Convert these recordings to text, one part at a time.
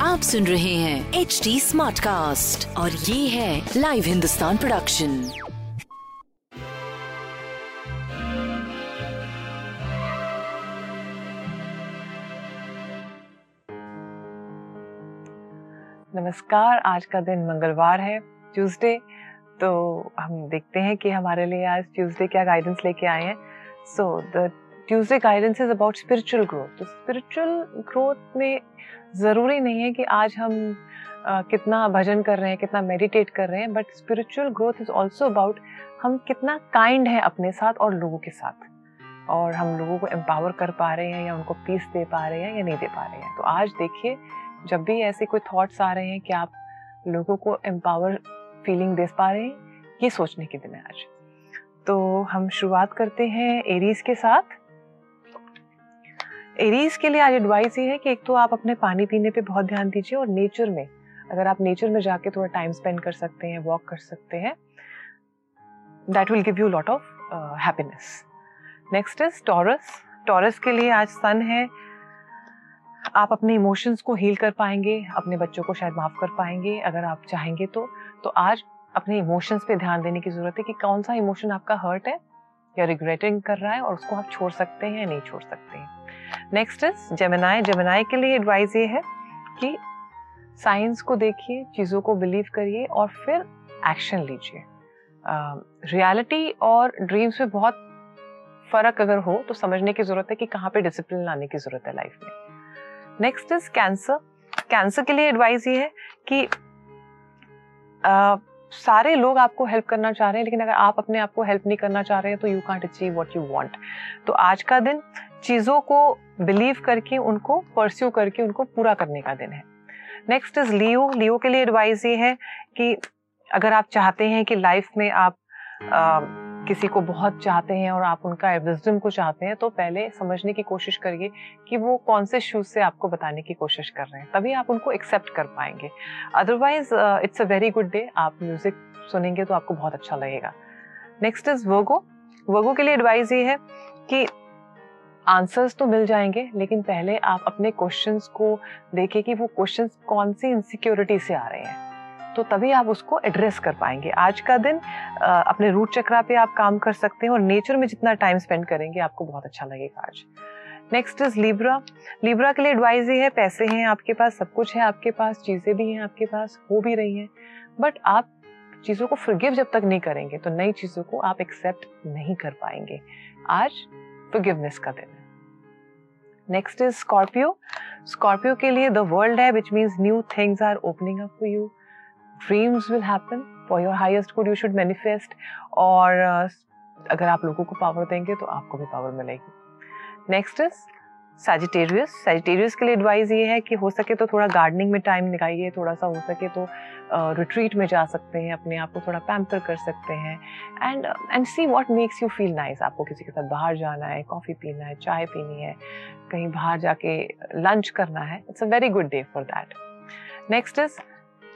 आप सुन रहे हैं एच डी स्मार्ट कास्ट और ये है लाइव हिंदुस्तान प्रोडक्शन नमस्कार आज का दिन मंगलवार है ट्यूसडे तो हम देखते हैं कि हमारे लिए आज ट्यूसडे क्या गाइडेंस लेके आए हैं. So the Tuesday guidance is about spiritual growth तो स्पिरिचुअल ग्रोथ में ज़रूरी नहीं है कि आज हम अ, कितना भजन कर रहे हैं कितना मेडिटेट कर रहे हैं but spiritual growth is also about हम कितना काइंड हैं अपने साथ और लोगों के साथ। और हम लोगों को एम्पावर कर पा रहे हैं या उनको पीस दे पा रहे हैं या नहीं दे पा रहे हैं। तो आज देखिए जब भी ऐसे कोई थॉट्स आ रहे हैं कि आप लोगों को एम्पावर फीलिंग दे पा रहे हैं ये सोचने के दिन है आज। तो हम शुरुआत करते हैं एरीज के साथ। एरीज के लिए आज एडवाइस ये है कि एक तो आप अपने पानी पीने पे बहुत ध्यान दीजिए और नेचर में, अगर आप नेचर में जाके थोड़ा टाइम स्पेंड कर सकते हैं वॉक कर सकते हैं that will give you lot of happiness next is Taurus Taurus के लिए आज सन है. आप अपने इमोशंस को हील कर पाएँगे, अपने बच्चों को शायद माफ़ कर पाएँगे, अगर आप चाहेंगे तो। तो आज अपने इमोशंस पे ध्यान देने की ज़रूरत है कि कौन सा इमोशन आपका हर्ट है, या रिग्रेटिंग कर रहा है और उसको आप छोड़ सकते हैं या नहीं छोड़ सकते हैं। नेक्स्ट इज़ जेमिनाई जेमिनाई के लिए एडवाइस ये है कि साइंस को देखिए चीज़ों को बिलीव करिए और फिर एक्शन लीजिए। रियलिटी और ड्रीम्स में बहुत फ़र्क अगर हो तो समझने की ज़रूरत है कि कहाँ पे डिसिप्लिन लाने की ज़रूरत है लाइफ में। नेक्स्ट इज़ कैंसर कैंसर के लिए एडवाइस ये है कि आ, सारे लोग आपको हेल्प करना चाह रहे हैं लेकिन अगर आप अपने आप को हेल्प नहीं करना चाह रहे हैं तो you can't achieve what you want तो आज का दिन चीज़ों को बिलीव करके उनको परस्यू करके उनको पूरा करने का दिन है। नेक्स्ट इज़ लियो लियो के लिए एडवाइस ये है कि अगर आप चाहते हैं कि लाइफ में आप आ, किसी को बहुत चाहते हैं और आप उनका विजडम को चाहते हैं तो पहले समझने की कोशिश करिए कि वो कौन से शूज़ से आपको बताने की कोशिश कर रहे हैं। तभी आप उनको एक्सेप्ट कर पाएँगे। Otherwise it's a very good day आप म्यूज़िक सुनेंगे तो आपको बहुत अच्छा लगेगा। नेक्स्ट इज़ वर्गो वर्गो के लिए एडवाइस ये है कि आंसर्स तो मिल जाएँगे लेकिन पहले आप अपने क्वेश्चंस को देखें कि वो क्वेश्चंस कौन सी इनसिक्योरिटी से आ रहे हैं। तो तभी आप उसको एड्रेस कर पाएँगे। आज का दिन अ, अपने रूट चक्रा पे आप काम कर सकते हैं और नेचर में जितना टाइम स्पेंड करेंगे आपको बहुत अच्छा लगेगा आज। नेक्स्ट इज़ लिब्रा लिब्रा के लिए एडवाइस ये है पैसे हैं आपके पास सब कुछ है आपके पास चीज़ें भी हैं आपके पास हो भी रही हैं। बट आप चीज़ों को फॉरगिव जब तक नहीं करेंगे तो नई चीज़ों को आप एक्सेप्ट नहीं कर पाएँगे। आज फॉरगिवनेस का दिन नेक्स्ट इज़ स्कॉर्पियो स्कॉर्पियो के लिए द वर्ल्ड है which means new things are opening up for you dreams will happen for your highest good you should manifest और अगर आप लोगों को पावर देंगे तो आपको भी पावर मिलेगी। नेक्स्ट इज़ सैजिटेरियस सैजिटेरियस के लिए एडवाइस ये है कि हो सके तो थोड़ा गार्डनिंग में टाइम निकालिए थोड़ा सा हो सके तो रिट्रीट uh, में जा सकते हैं अपने आप को थोड़ा पैम्पर कर सकते हैं। And and see what makes you feel nice आपको किसी के साथ बाहर जाना है कॉफ़ी पीना है चाय पीनी है कहीं बाहर जाके लंच करना है it's a very good day for that next is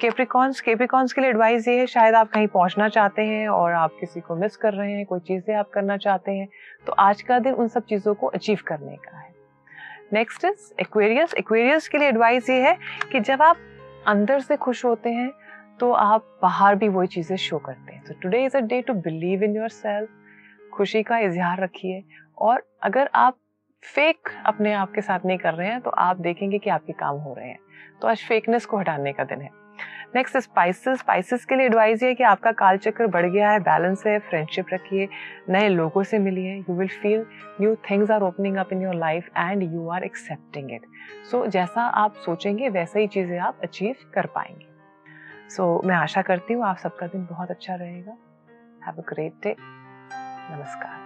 Capricorns Capricorns के लिए एडवाइस ये है शायद आप कहीं पहुँचना चाहते हैं और आप किसी को मिस कर रहे हैं कोई चीज़ें आप करना चाहते हैं तो आज का दिन उन सब चीज़ों को अचीव करने का है। नेक्स्ट इज़ एक्वेरियस एक्वेरियस के लिए एडवाइस ये है कि जब आप अंदर से खुश होते हैं तो आप बाहर भी वही चीज़ें शो करते हैं। तो today is a day to believe in your self खुशी का इजहार रखिए। और अगर आप फेक अपने आप के साथ नहीं कर रहे हैं तो आप देखेंगे कि आपके काम हो रहे हैं। तो आज फेकनेस को हटाने का दिन है। नेक्स्ट स्पाइसेस स्पाइसेस के लिए एडवाइस ये कि आपका काल चक्र बढ़ गया है बैलेंस है फ्रेंडशिप रखिए नए लोगों से मिलिए। You will feel new things are opening up in your life and you are accepting it so जैसा आप सोचेंगे वैसा ही चीज़ें आप अचीव कर पाएँगे। सो so, मैं आशा करती हूँ आप सबका दिन बहुत अच्छा रहेगा। हैव अ ग्रेट डे नमस्कार।